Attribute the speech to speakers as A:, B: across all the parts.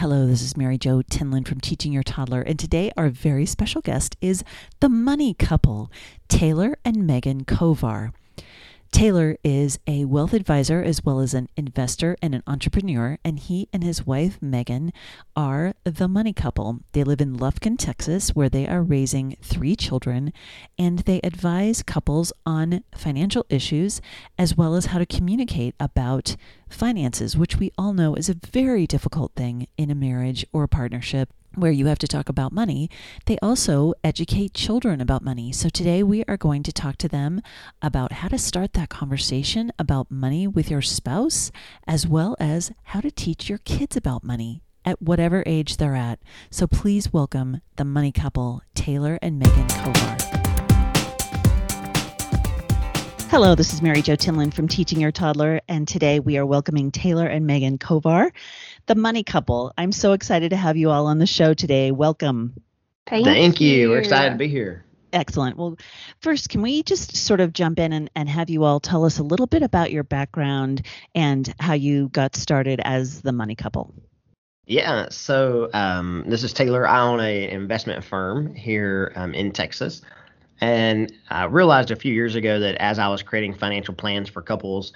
A: Hello, this is Mary Jo Tinlin from Teaching Your Toddler, and today our very special guest is the money couple, Taylor and Megan Kovar. Taylor is a wealth advisor as well as an investor and an entrepreneur, and he and his wife Megan are the money couple. They live in Lufkin, Texas, where they are raising three children, and they advise couples on financial issues as well as how to communicate about finances, which we all know is a very difficult thing in a marriage or a partnership where you have to talk about money, they also educate children about money. So today we are going to talk to them about how to start that conversation about money with your spouse, as well as how to teach your kids about money at whatever age they're at. So please welcome the money couple, Taylor and Megan Kovar. Hello, this is Mary Jo Tinlin from Teaching Your Toddler, and today we are welcoming Taylor and Megan Kovar, the money couple. I'm so excited to have you all on the show today. Welcome.
B: Thank, Thank you. you. We're excited to be here.
A: Excellent. Well, first, can we just sort of jump in and, and have you all tell us a little bit about your background and how you got started as the money couple?
B: Yeah, so um, this is Taylor. I own an investment firm here um, in Texas. And I realized a few years ago that as I was creating financial plans for couples,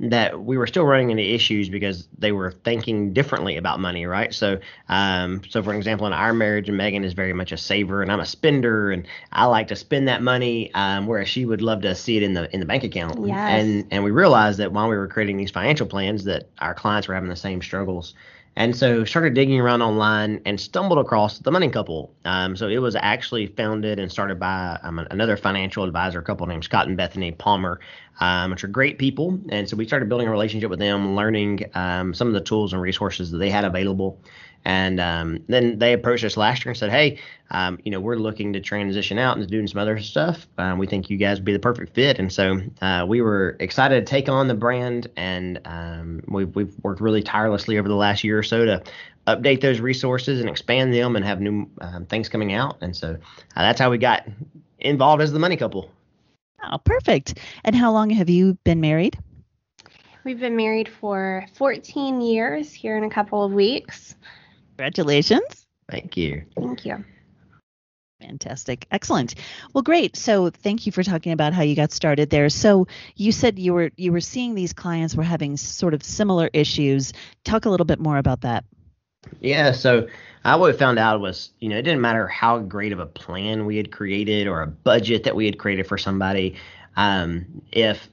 B: that we were still running into issues because they were thinking differently about money, right? So, um, so for example, in our marriage, Megan is very much a saver, and I'm a spender, and I like to spend that money, um, whereas she would love to see it in the in the bank account.
A: Yes.
B: And and we realized that while we were creating these financial plans, that our clients were having the same struggles. And so started digging around online and stumbled across the Money Couple. Um, so it was actually founded and started by um, another financial advisor couple named Scott and Bethany Palmer, um, which are great people. And so we started building a relationship with them, learning um, some of the tools and resources that they had available. And um, then they approached us last year and said, "Hey, um, you know, we're looking to transition out and doing some other stuff. Um, we think you guys would be the perfect fit." And so uh, we were excited to take on the brand, and um, we've we've worked really tirelessly over the last year or so to update those resources and expand them and have new um, things coming out. And so uh, that's how we got involved as the money couple.
A: Oh, perfect. And how long have you been married?
C: We've been married for 14 years here in a couple of weeks.
A: Congratulations.
B: Thank you.
C: Thank you.
A: Fantastic. Excellent. Well, great. So, thank you for talking about how you got started there. So, you said you were you were seeing these clients were having sort of similar issues. Talk a little bit more about that.
B: Yeah, so I what we found out was, you know, it didn't matter how great of a plan we had created or a budget that we had created for somebody. Um, if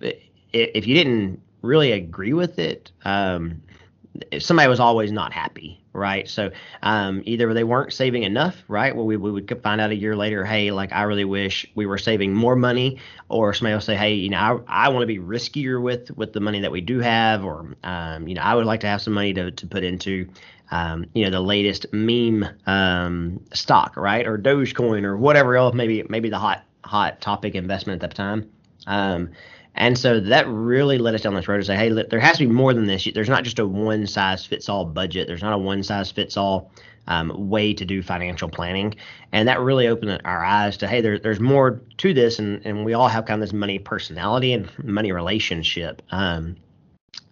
B: if you didn't really agree with it, um, somebody was always not happy, right? So um, either they weren't saving enough, right? Well, we, we would find out a year later, hey, like I really wish we were saving more money, or somebody will say, hey, you know, I, I want to be riskier with with the money that we do have, or um, you know, I would like to have some money to to put into. Um, you know the latest meme um, stock, right, or Dogecoin, or whatever else, maybe maybe the hot hot topic investment at the time. And so that really led us down this road to say, hey, there has to be more than this. There's not just a one size fits all budget. There's not a one size fits all um, way to do financial planning. And that really opened our eyes to, hey, there, there's more to this. And, and we all have kind of this money personality and money relationship. Um,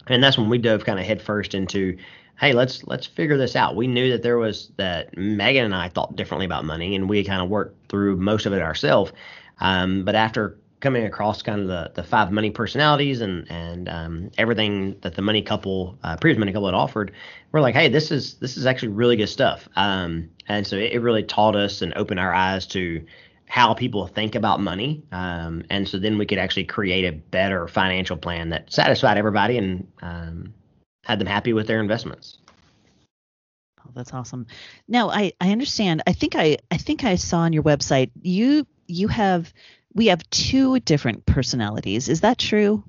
B: and that's when we dove kind of headfirst into, hey, let's let's figure this out. We knew that there was that Megan and I thought differently about money, and we kind of worked through most of it ourselves. Um, but after coming across kind of the, the five money personalities and and um, everything that the money couple uh, previous money couple had offered we're like hey this is this is actually really good stuff. Um, and so it, it, really taught us and opened our eyes to how people think about money. Um, and so then we could actually create a better financial plan that satisfied everybody and um, had them happy with their investments.
A: Oh, that's awesome. Now i i understand. I think i i think i saw on your website you you have we have two different personalities. Is that true?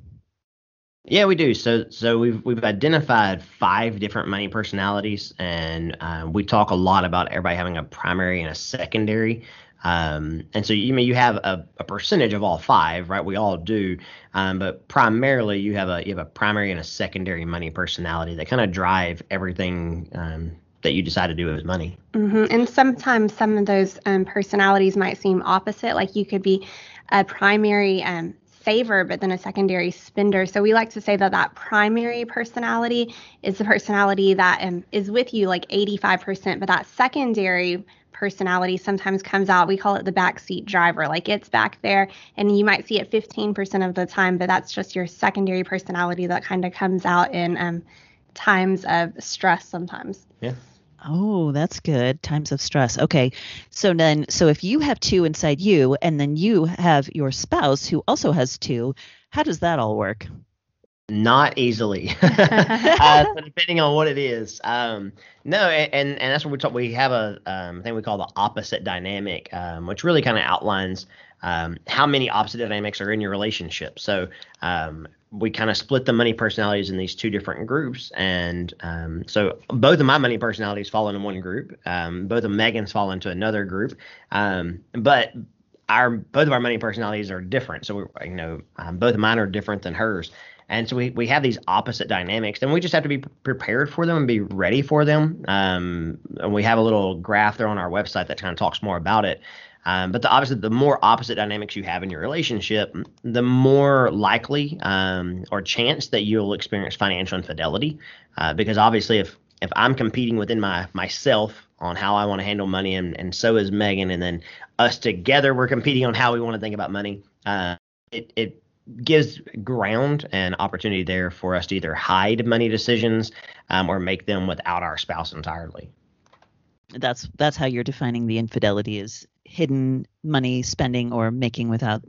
B: Yeah, we do. So, so we've we've identified five different money personalities, and uh, we talk a lot about everybody having a primary and a secondary. Um, and so you mean you have a, a, percentage of all five, right? We all do, um, but primarily you have a you have a primary and a secondary money personality that kind of drive everything um, that you decide to do with money.
C: Mm-hmm. And sometimes some of those um, personalities might seem opposite. Like you could be a primary um, saver, but then a secondary spender. So we like to say that that primary personality is the personality that um, is with you like 85%, but that secondary personality sometimes comes out. We call it the backseat driver. Like it's back there, and you might see it 15% of the time, but that's just your secondary personality that kind of comes out in um, times of stress sometimes.
B: Yeah.
A: Oh, that's good. Times of stress. Okay. So then, so if you have two inside you and then you have your spouse who also has two, how does that all work?
B: Not easily, uh, so depending on what it is. Um, no, and and that's what we talk. We have a um, thing we call the opposite dynamic, um, which really kind of outlines um, how many opposite dynamics are in your relationship. So um, we kind of split the money personalities in these two different groups, and um, so both of my money personalities fall into one group. Um, both of Megan's fall into another group, um, but our both of our money personalities are different. So we, you know, um, both of mine are different than hers, and so we we have these opposite dynamics, and we just have to be prepared for them and be ready for them. Um, and we have a little graph there on our website that kind of talks more about it. Um, but the obviously, the more opposite dynamics you have in your relationship, the more likely um, or chance that you'll experience financial infidelity. Uh, because obviously, if if I'm competing within my myself on how I want to handle money, and and so is Megan, and then us together we're competing on how we want to think about money. Uh, it it gives ground and opportunity there for us to either hide money decisions um, or make them without our spouse entirely
A: that's that's how you're defining the infidelity is hidden money spending or making without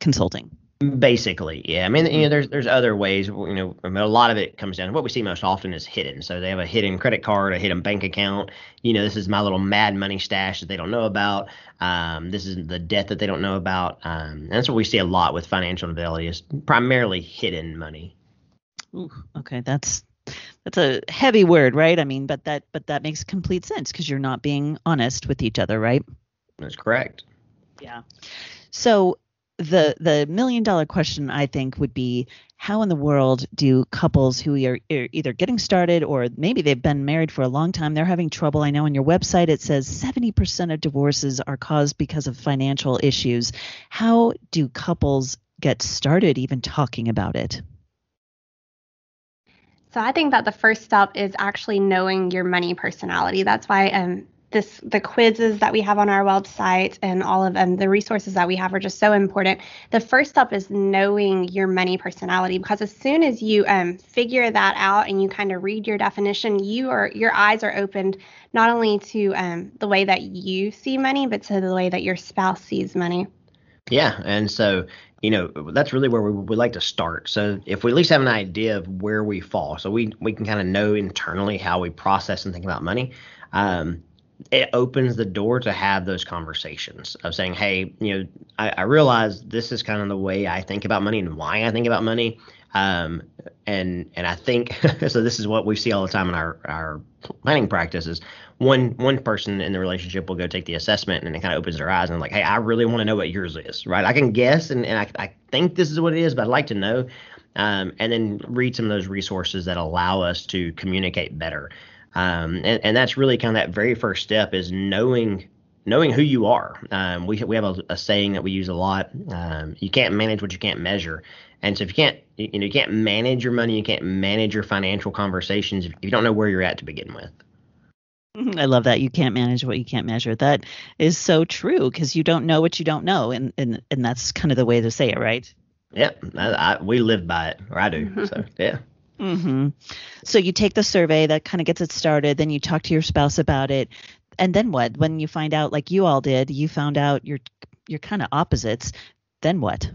A: consulting.
B: Basically, yeah. I mean, you know, there's there's other ways. You know, I mean, a lot of it comes down. to What we see most often is hidden. So they have a hidden credit card, a hidden bank account. You know, this is my little mad money stash that they don't know about. Um, this is the debt that they don't know about. Um, and that's what we see a lot with financial infidelity is primarily hidden money.
A: Ooh, okay, that's that's a heavy word, right? I mean, but that but that makes complete sense because you're not being honest with each other, right?
B: That's correct.
A: Yeah. So the the million dollar question I think would be how in the world do couples who are either getting started or maybe they've been married for a long time they're having trouble I know on your website it says 70% of divorces are caused because of financial issues how do couples get started even talking about it
C: so I think that the first step is actually knowing your money personality. That's why um, this the quizzes that we have on our website and all of them the resources that we have are just so important. The first step is knowing your money personality because as soon as you um, figure that out and you kind of read your definition you are your eyes are opened not only to um, the way that you see money but to the way that your spouse sees money.
B: Yeah and so you know that's really where we would like to start. So if we at least have an idea of where we fall so we we can kind of know internally how we process and think about money um, it opens the door to have those conversations of saying, hey, you know, I, I, realize this is kind of the way I think about money and why I think about money. Um, and and I think so. This is what we see all the time in our our planning practices. One one person in the relationship will go take the assessment and it kind of opens their eyes and like, hey, I really want to know what yours is, right? I can guess and, and I, I think this is what it is, but I'd like to know. Um, and then read some of those resources that allow us to communicate better. Um, and, and that's really kind of that very first step is knowing knowing who you are. Um, we we have a, a, saying that we use a lot. Um, you can't manage what you can't measure. And so if you can't you know you can't manage your money, you can't manage your financial conversations if you don't know where you're at to begin with.
A: I love that you can't manage what you can't measure. That is so true because you don't know what you don't know, and and and that's kind of the way to say it, right?
B: Yeah, I, I, we live by it, or I do. so yeah.
A: Mm-hmm. So you take the survey that kind of gets it started. Then you talk to your spouse about it, and then what? When you find out, like you all did, you found out you're you're kind of opposites. Then what?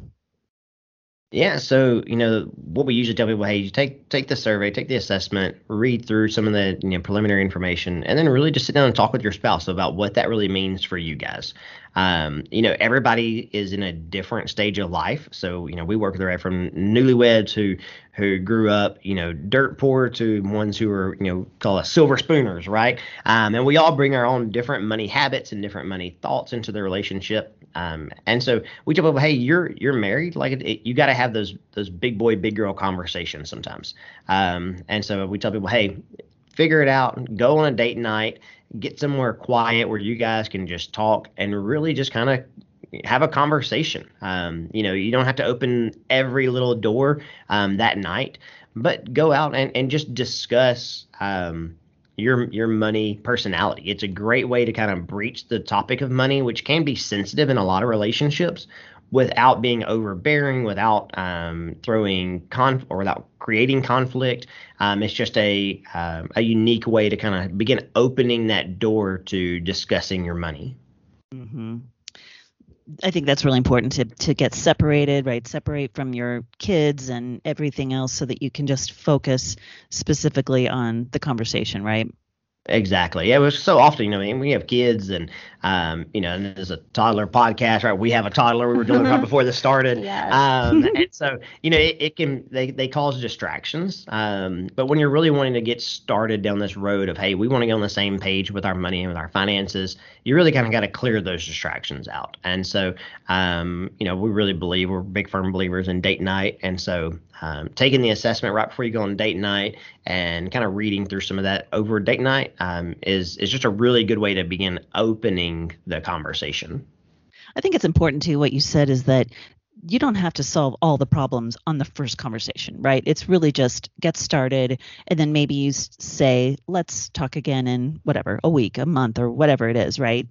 B: Yeah, so you know what we usually tell people: hey, you take take the survey, take the assessment, read through some of the you know preliminary information, and then really just sit down and talk with your spouse about what that really means for you guys. Um, you know, everybody is in a different stage of life. So, you know, we work with right from newlyweds who who grew up, you know, dirt poor to ones who are, you know, call us silver spooners, right? Um, and we all bring our own different money habits and different money thoughts into the relationship. Um, and so we tell people, hey, you're you're married, like it, it, you got to have those those big boy, big girl conversations sometimes. Um, and so we tell people, hey, figure it out, and go on a date night, get somewhere quiet where you guys can just talk and really just kind of have a conversation. Um, you know, you don't have to open every little door um, that night, but go out and, and just discuss um, your your money personality. It's a great way to kind of breach the topic of money, which can be sensitive in a lot of relationships, without being overbearing, without um, throwing conf or without creating conflict. Um, it's just a um, a unique way to kind of begin opening that door to discussing your money.
A: Mm-hmm. I think that's really important to to get separated, right? Separate from your kids and everything else so that you can just focus specifically on the conversation, right?
B: Exactly. Yeah, it was so often, you know, I mean, we have kids and, um, you know, and there's a toddler podcast, right? We have a toddler. We were doing it right before this started.
C: Yes.
B: Um, and so, you know, it, it, can, they, they cause distractions. Um, but when you're really wanting to get started down this road of, hey, we want to get on the same page with our money and with our finances, you really kind of got to clear those distractions out. And so, um, you know, we really believe we're big firm believers in date night. And so, um, taking the assessment right before you go on date night and kind of reading through some of that over date night um, is is just a really good way to begin opening the conversation.
A: I think it's important too. What you said is that you don't have to solve all the problems on the first conversation, right? It's really just get started, and then maybe you say, "Let's talk again in whatever a week, a month, or whatever it is," right?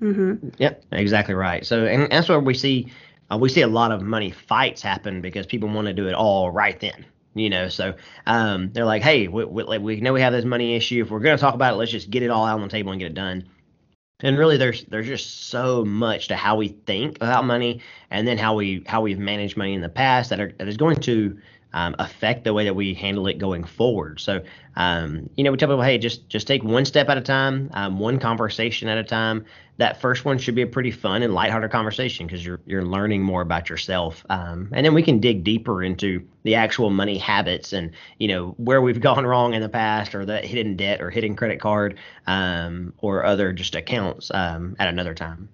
B: Mm-hmm. Yep, exactly right. So, and that's where we see uh, we see a lot of money fights happen because people want to do it all right then. You know, so um, they're like, hey, we, we, we know we have this money issue. If we're going to talk about it, let's just get it all out on the table and get it done. And really, there's there's just so much to how we think about money, and then how we how we've managed money in the past that are that is going to um, affect the way that we handle it going forward. So, um, you know, we tell people, hey, just just take one step at a time, um, one conversation at a time. That first one should be a pretty fun and lighthearted conversation because you're you're learning more about yourself, um, and then we can dig deeper into the actual money habits and you know where we've gone wrong in the past, or that hidden debt or hidden credit card, um, or other just accounts um, at another time.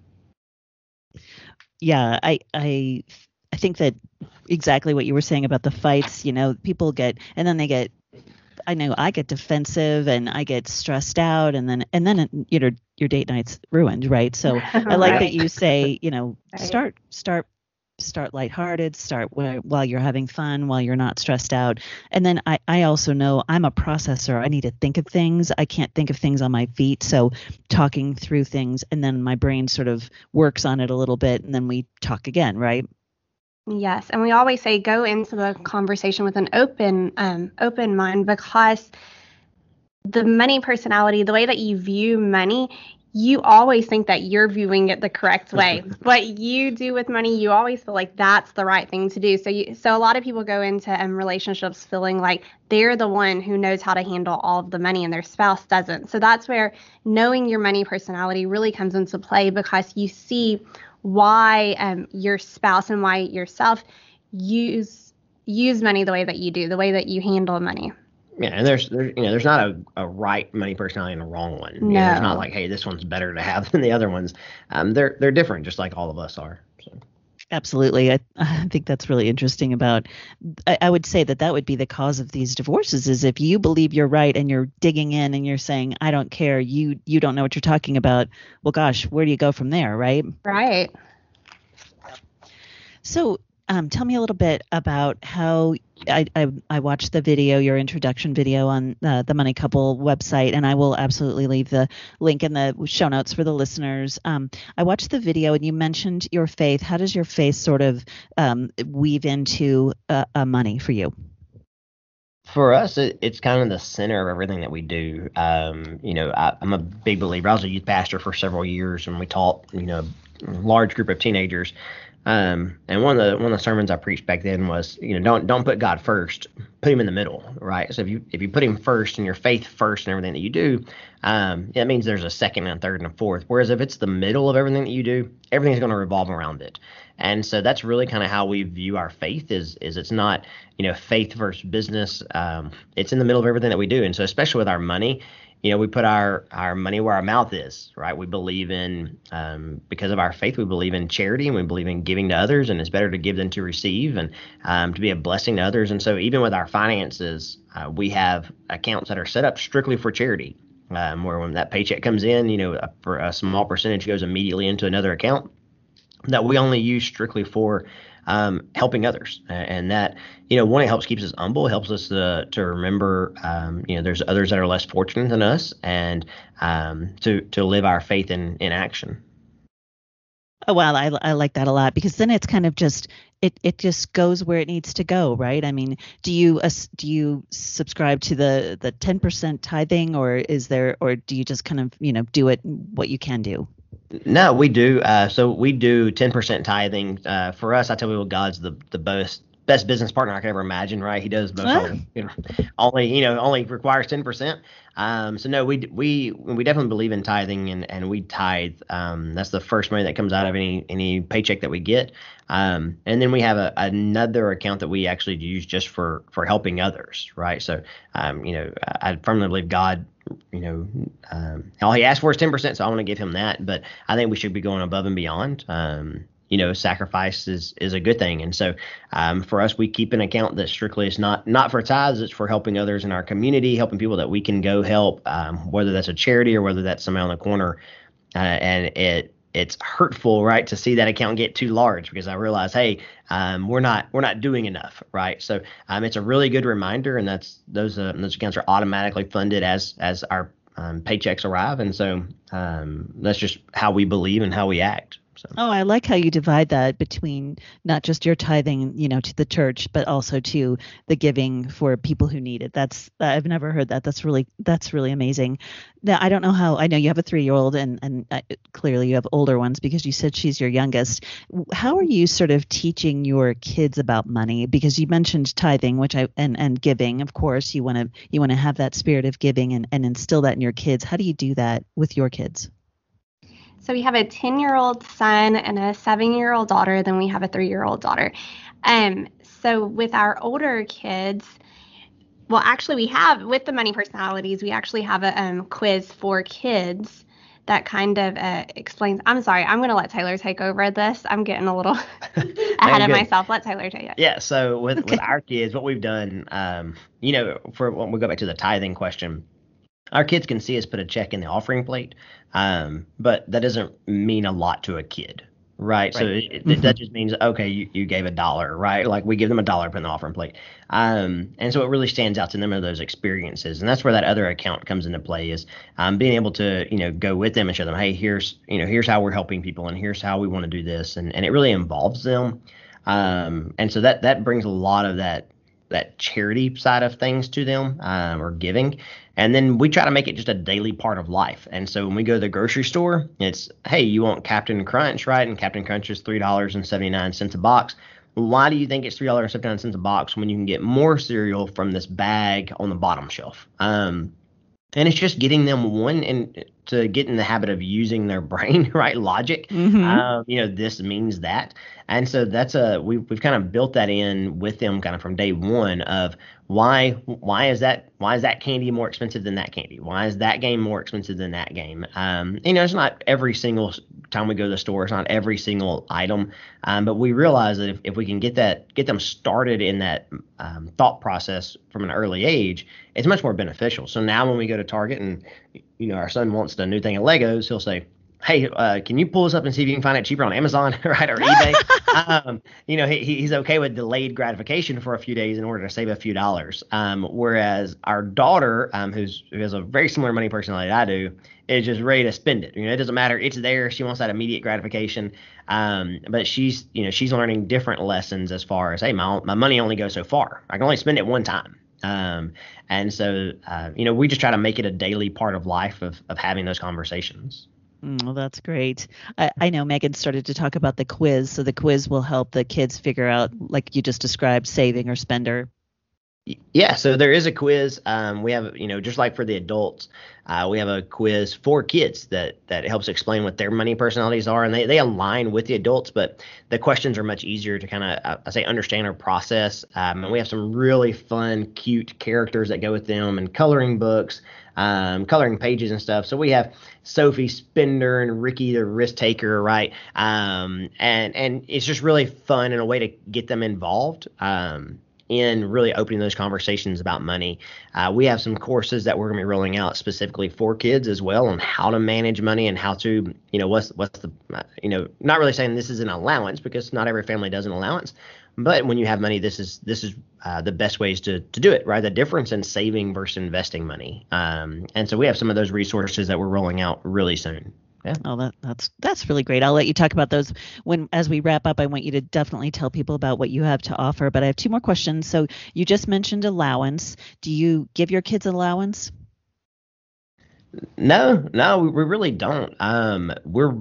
A: Yeah, I I I think that exactly what you were saying about the fights, you know, people get and then they get I know I get defensive and I get stressed out and then and then you know your date night's ruined, right? So I like right. that you say, you know, right. start start start lighthearted, start while you're having fun, while you're not stressed out. And then I, I also know I'm a processor. I need to think of things. I can't think of things on my feet. So talking through things and then my brain sort of works on it a little bit and then we talk again, right?
C: Yes, and we always say go into the conversation with an open um, open mind because the money personality, the way that you view money, you always think that you're viewing it the correct way. what you do with money, you always feel like that's the right thing to do. So you, so a lot of people go into um, relationships feeling like they're the one who knows how to handle all of the money and their spouse doesn't. So that's where knowing your money personality really comes into play because you see why um, your spouse and why yourself use use money the way that you do, the way that you handle money.
B: Yeah, and there's there's you know there's not a, a right money personality and a wrong one. No. You know, there's not like hey this one's better to have than the other ones. Um, they're they're different, just like all of us are. So.
A: Absolutely. I, I think that's really interesting about I, I, would say that that would be the cause of these divorces is if you believe you're right and you're digging in and you're saying I don't care, you you don't know what you're talking about. Well gosh, where do you go from there, right?
C: Right.
A: So um, tell me a little bit about how I, I, I, watched the video, your introduction video on uh, the Money Couple website, and I will absolutely leave the link in the show notes for the listeners. Um, I watched the video, and you mentioned your faith. How does your faith sort of um, weave into uh, money for you?
B: For us, it, it's kind of the center of everything that we do. Um, you know, I, I'm a big believer. I was a youth pastor for several years, and we taught, you know, a large group of teenagers um, and one of the one of the sermons I preached back then was, you know, don't don't put God first, put Him in the middle, right? So if you if you put Him first and your faith first and everything that you do, um, that means there's a second and a third and a fourth. Whereas if it's the middle of everything that you do, everything's going to revolve around it. And so that's really kind of how we view our faith is is it's not you know faith versus business. Um, it's in the middle of everything that we do. And so especially with our money, you know, we put our our money where our mouth is, right? We believe in um, because of our faith, we believe in charity and we believe in giving to others, and it's better to give than to receive, and um, to be a blessing to others. And so, even with our finances, uh, we have accounts that are set up strictly for charity, um, where when that paycheck comes in, you know, a, for a small percentage goes immediately into another account that we only use strictly for um, helping others, and that you know one it helps keeps us humble, helps us to to remember um, you know there's others that are less fortunate than us, and um, to to live our faith in in action.
A: Oh, well, I, I like that a lot because then it's kind of just it, it just goes where it needs to go, right? I mean, do you uh, do you subscribe to the the ten percent tithing, or is there, or do you just kind of you know do it what you can do?
B: No, we do. Uh, so we do 10% tithing. Uh, for us, I tell people God's the the best best business partner I could ever imagine. Right? He does most ah. you know, only you know only requires 10%. Um, so no, we we we definitely believe in tithing and and we tithe. Um, that's the first money that comes out of any any paycheck that we get. Um, and then we have a, another account that we actually use just for for helping others. Right? So um, you know, I firmly believe God you know, um, all he asked for is 10%, so I want to give him that. But I think we should be going above and beyond. Um, you know, sacrifice is, is a good thing. And so um, for us, we keep an account that strictly is not not for tithes, it's for helping others in our community, helping people that we can go help, um, whether that's a charity or whether that's somebody on the corner. Uh, and it it's hurtful, right, to see that account get too large because I realize, hey, um, we're not we're not doing enough, right? So um, it's a really good reminder, and that's those uh, those accounts are automatically funded as as our um, paychecks arrive, and so um, that's just how we believe and how we act. So.
A: Oh, I like how you divide that between not just your tithing, you know, to the church, but also to the giving for people who need it. That's I've never heard that. That's really that's really amazing. Now I don't know how. I know you have a three-year-old, and and uh, clearly you have older ones because you said she's your youngest. How are you sort of teaching your kids about money? Because you mentioned tithing, which I and and giving. Of course, you want to you want to have that spirit of giving and and instill that in your kids. How do you do that with your kids?
C: So we have a 10 year old son and a seven year old daughter, then we have a three year old daughter. Um, so with our older kids, well, actually, we have with the money personalities, we actually have a um, quiz for kids that kind of uh, explains. I'm sorry, I'm going to let Taylor take over this. I'm getting a little ahead of myself. Let Taylor take it.
B: Yeah. So with okay. with our kids, what we've done, um, you know, for when we go back to the tithing question, our kids can see us put a check in the offering plate, um, but that doesn't mean a lot to a kid, right? right. So it, mm-hmm. that just means okay, you, you gave a dollar, right? Like we give them a dollar put in the offering plate, um, and so it really stands out to them are those experiences, and that's where that other account comes into play is um, being able to you know go with them and show them, hey, here's you know here's how we're helping people, and here's how we want to do this, and and it really involves them. Um, and so that that brings a lot of that that charity side of things to them um, or giving. And then we try to make it just a daily part of life. And so when we go to the grocery store, it's, hey, you want Captain Crunch, right? And Captain Crunch is $3.79 a box. Why do you think it's $3.79 a box when you can get more cereal from this bag on the bottom shelf? Um, and it's just getting them one and to get in the habit of using their brain, right? Logic. Mm-hmm. Um, you know, this means that, and so that's a we we've kind of built that in with them kind of from day one of why why is that why is that candy more expensive than that candy? Why is that game more expensive than that game? Um, you know, it's not every single time we go to the store, it's not every single item, um, but we realize that if, if we can get that get them started in that um, thought process from an early age, it's much more beneficial. So now when we go to Target and you know our son wants the new thing of Legos, he'll say, hey, uh, can you pull this up and see if you can find it cheaper on Amazon, right, or eBay? um, you know, he, he's okay with delayed gratification for a few days in order to save a few dollars. Um, whereas our daughter, um, who's who has a very similar money personality I do, is just ready to spend it. You know, it doesn't matter; it's there. She wants that immediate gratification. Um, but she's, you know, she's learning different lessons as far as, hey, my my money only goes so far. I can only spend it one time. Um, and so, uh, you know, we just try to make it a daily part of life of, of having those conversations.
A: Mm, well, that's great. I, I, know Megan started to talk about the quiz, so the quiz will help the kids figure out, like you just described, saving or spender.
B: Yeah, so there is a quiz. Um, we have, you know, just like for the adults, uh, we have a quiz for kids that that helps explain what their money personalities are, and they, they align with the adults, but the questions are much easier to kind of, uh, I say, understand or process. Um, and we have some really fun, cute characters that go with them, and coloring books um, coloring pages and stuff. So we have Sophie Spender and Ricky the risk taker, right? Um, and and it's just really fun and a way to get them involved. Um, in really opening those conversations about money. Uh, we have some courses that we're going to be rolling out specifically for kids as well on how to manage money and how to, you know, what's what's the, you know, not really saying this is an allowance because not every family does an allowance, but when you have money, this is this is uh, the best ways to to do it, right? The difference in saving versus investing money. Um, and so we have some of those resources that we're rolling out really soon.
A: Yeah. Oh, that, that's that's really great. I'll let you talk about those when as we wrap up. I want you to definitely tell people about what you have to offer. But I have two more questions. So you just mentioned allowance. Do you give your kids allowance?
B: No, no, we really don't. Um, we're,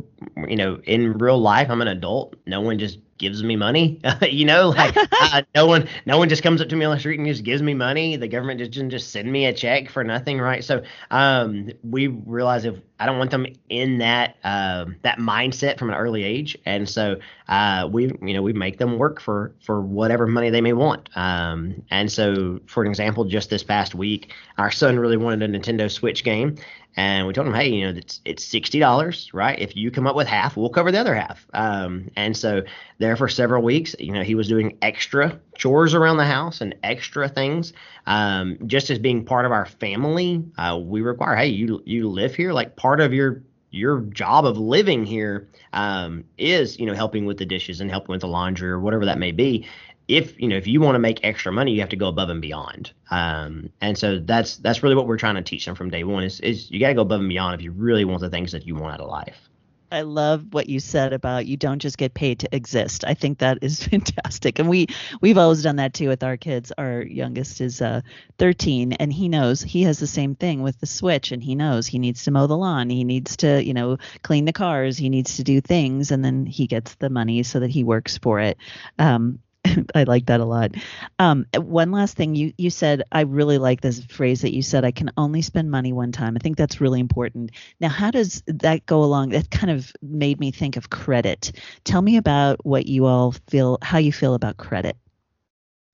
B: you know, in real life, I'm an adult. No one just gives me money. you know, like uh, no one no one just comes up to me on the street and just gives me money. The government just doesn't just send me a check for nothing, right? So um, we realize if I don't want them in that uh, that mindset from an early age, and so uh, we you know we make them work for for whatever money they may want. Um, and so, for an example, just this past week, our son really wanted a Nintendo Switch game, and we told him, hey, you know, it's it's sixty dollars, right? If you come up with half, we'll cover the other half. Um, and so there for several weeks, you know, he was doing extra chores around the house and extra things, um, just as being part of our family. Uh, we require, hey, you you live here, like part of your your job of living here um, is, you know, helping with the dishes and helping with the laundry or whatever that may be if you know if you want to make extra money, you have to go above and beyond. Um, and so that's that's really what we're trying to teach them from day one is is you got to go above and beyond if you really want the things that you want out of life.
A: I love what you said about you don't just get paid to exist. I think that is fantastic, and we we've always done that too with our kids. Our youngest is uh, 13, and he knows he has the same thing with the switch, and he knows he needs to mow the lawn, he needs to you know clean the cars, he needs to do things, and then he gets the money so that he works for it. Um, I like that a lot. Um, one last thing, you you said I really like this phrase that you said. I can only spend money one time. I think that's really important. Now, how does that go along? That kind of made me think of credit. Tell me about what you all feel, how you feel about credit.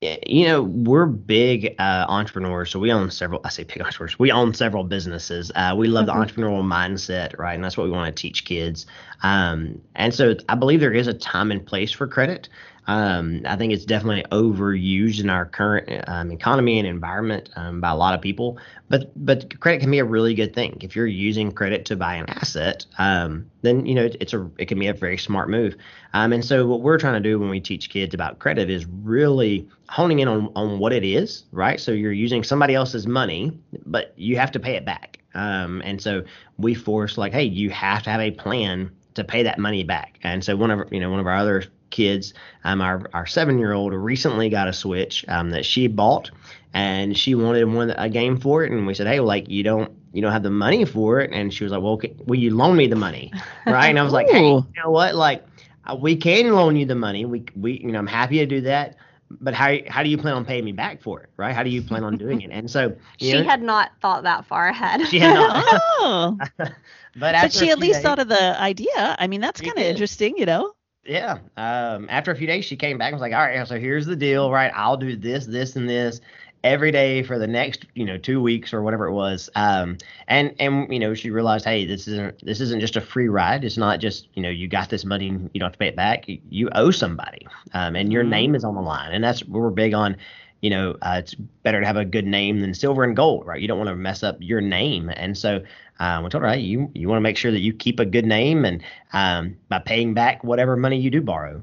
B: You know, we're big uh, entrepreneurs, so we own several. I say big entrepreneurs. We own several businesses. Uh, we love mm-hmm. the entrepreneurial mindset, right? And that's what we want to teach kids. Um, and so, I believe there is a time and place for credit. Um, I think it's definitely overused in our current um, economy and environment um, by a lot of people. But but credit can be a really good thing if you're using credit to buy an asset. Um, then you know it, it's a it can be a very smart move. Um, and so what we're trying to do when we teach kids about credit is really honing in on on what it is, right? So you're using somebody else's money, but you have to pay it back. Um, and so we force like, hey, you have to have a plan to pay that money back. And so one of you know one of our other kids. Um, our our seven year old recently got a Switch um, that she bought, and she wanted one a game for it, and we said, hey, like you don't you don't have the money for it, and she was like, well, okay, will you loan me the money, right? And I was like, hey, you know what, like uh, we can loan you the money. We we you know I'm happy to do that. But how how do you plan on paying me back for it, right? How do you plan on doing it? And so
C: she know, had not thought that far ahead.
B: She had not.
A: oh. but, but she at least days, thought of the idea. I mean, that's kind of interesting, you know
B: yeah. Um, after a few days, she came back and was like, all right, so here's the deal, right? I'll do this, this, and this every day for the next, you know, two weeks or whatever it was. Um, and, and, you know, she realized, hey, this isn't, this isn't just a free ride. It's not just, you know, you got this money and you don't have to pay it back. You, you owe somebody. Um, and your mm-hmm. name is on the line. And that's, we're big on, you know, uh, it's better to have a good name than silver and gold, right? You don't want to mess up your name. And so um, we told her, hey, you, you want to make sure that you keep a good name and um, by paying back whatever money you do borrow.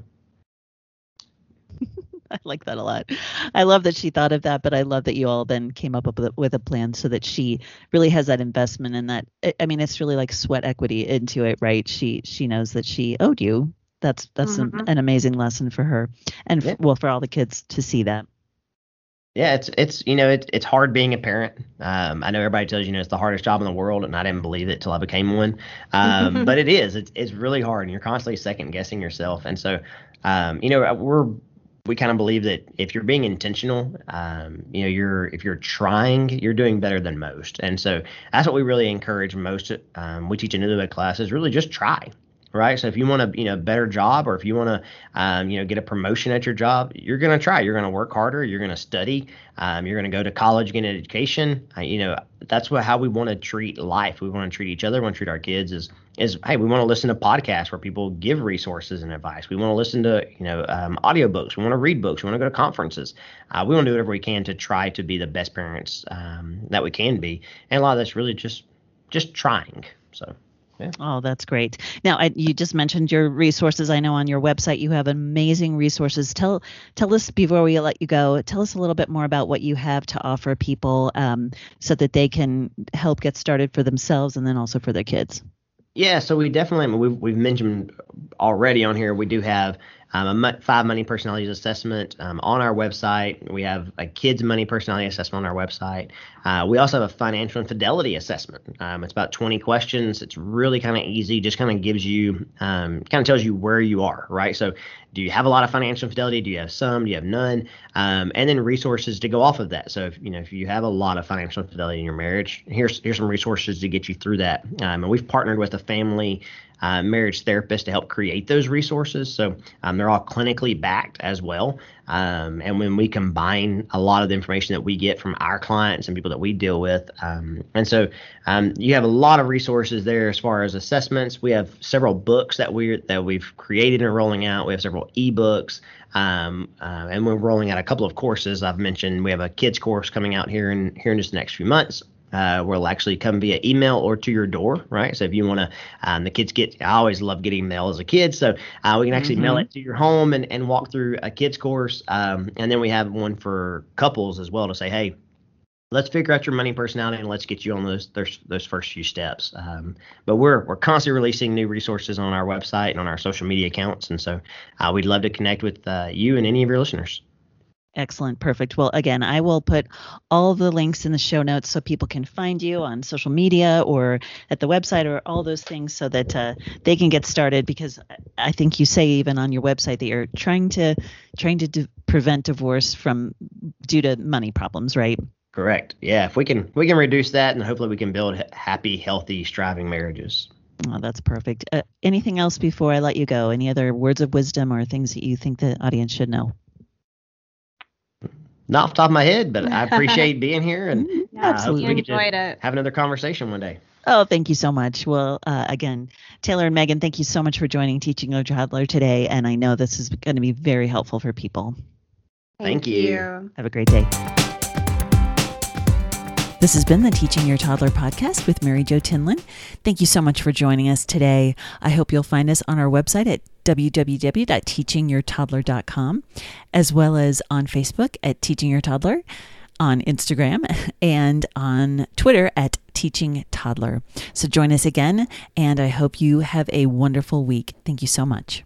A: I like that a lot. I love that she thought of that, but I love that you all then came up with a, with a plan so that she really has that investment and that I mean it's really like sweat equity into it, right? She she knows that she owed you. That's that's mm-hmm. an, an, amazing lesson for her and yeah. f- well for all the kids to see that
B: yeah, it's it's you know it's it's hard being a parent. Um, I know everybody tells you, know it's the hardest job in the world, and I didn't believe it till I became one. Um, but it is. It's it's really hard, and you're constantly second guessing yourself. And so, um, you know, we're we kind of believe that if you're being intentional, um, you know, you're if you're trying, you're doing better than most. And so that's what we really encourage most. Um, we teach in Newlywed classes. Really, just try right? So if you want a you know better job, or if you want to um, you know get a promotion at your job, you're going to try. You're going to work harder. You're going to study. Um, you're going to go to college, get an education. Uh, you know that's what how we want to treat life. We want to treat each other. We want to treat our kids as is hey, we want to listen to podcasts where people give resources and advice. We want to listen to you know um, audiobooks. We want to read books. We want to go to conferences. Uh, we want to do whatever we can to try to be the best parents um, that we can be. And a lot of that's really just just trying. So.
A: Yeah. Oh, that's great. Now, I, you just mentioned your resources. I know on your website you have amazing resources. Tell tell us before we let you go. Tell us a little bit more about what you have to offer people, um, so that they can help get started for themselves and then also for their kids.
B: Yeah, so we definitely we've we've mentioned already on here. We do have um, a five money personalities assessment um, on our website. We have a kids money personality assessment on our website. Uh, we also have a financial infidelity assessment. Um, it's about 20 questions. It's really kind of easy. Just kind of gives you, um, kind of tells you where you are, right? So, do you have a lot of financial infidelity? Do you have some? Do you have none? Um, and then resources to go off of that. So, if you know if you have a lot of financial infidelity in your marriage, here's here's some resources to get you through that. Um, and we've partnered with a family uh, marriage therapists to help create those resources. So um, they're all clinically backed as well. Um, and when we combine a lot of the information that we get from our clients and people that we deal with, um, and so um, you have a lot of resources there as far as assessments. We have several books that we that we've created and rolling out. We have several ebooks. Um, uh, and we're rolling out a couple of courses. I've mentioned we have a kids course coming out here in here in just the next few months uh, will actually come via email or to your door, right? So if you want to, um, the kids get, I always love getting mail as a kid. So uh, we can actually mm-hmm. mail it to your home and, and walk through a kids course. Um, and then we have one for couples as well to say, hey, let's figure out your money personality and let's get you on those those, those first few steps. Um, but we're we're constantly releasing new resources on our website and on our social media accounts, and so uh, we'd love to connect with uh, you and any of your listeners.
A: Excellent. Perfect. Well, again, I will put all the links in the show notes so people can find you on social media or at the website or all those things so that uh, they can get started because I think you say even on your website that you're trying to trying to d- prevent divorce from due to money problems, right?
B: Correct. Yeah, if we can we can reduce that and hopefully we can build happy, healthy, striving marriages.
A: Oh, that's perfect. Uh, anything else before I let you go? Any other words of wisdom or things that you think the audience should know?
B: Not off the top of my head, but I appreciate being here and
C: yeah, uh, absolutely we enjoyed it.
B: Have another conversation one day.
A: Oh, thank you so much. Well, uh, again, Taylor and Megan, thank you so much for joining Teaching Your Toddler today. And I know this is going to be very helpful for people.
B: Thank, thank you. you.
A: Have a great day. This has been the Teaching Your Toddler podcast with Mary Jo Tinlin. Thank you so much for joining us today. I hope you'll find us on our website at www.teachingyourtoddler.com, as well as on Facebook at Teaching Your Toddler, on Instagram, and on Twitter at Teaching Toddler. So join us again, and I hope you have a wonderful week. Thank you so much.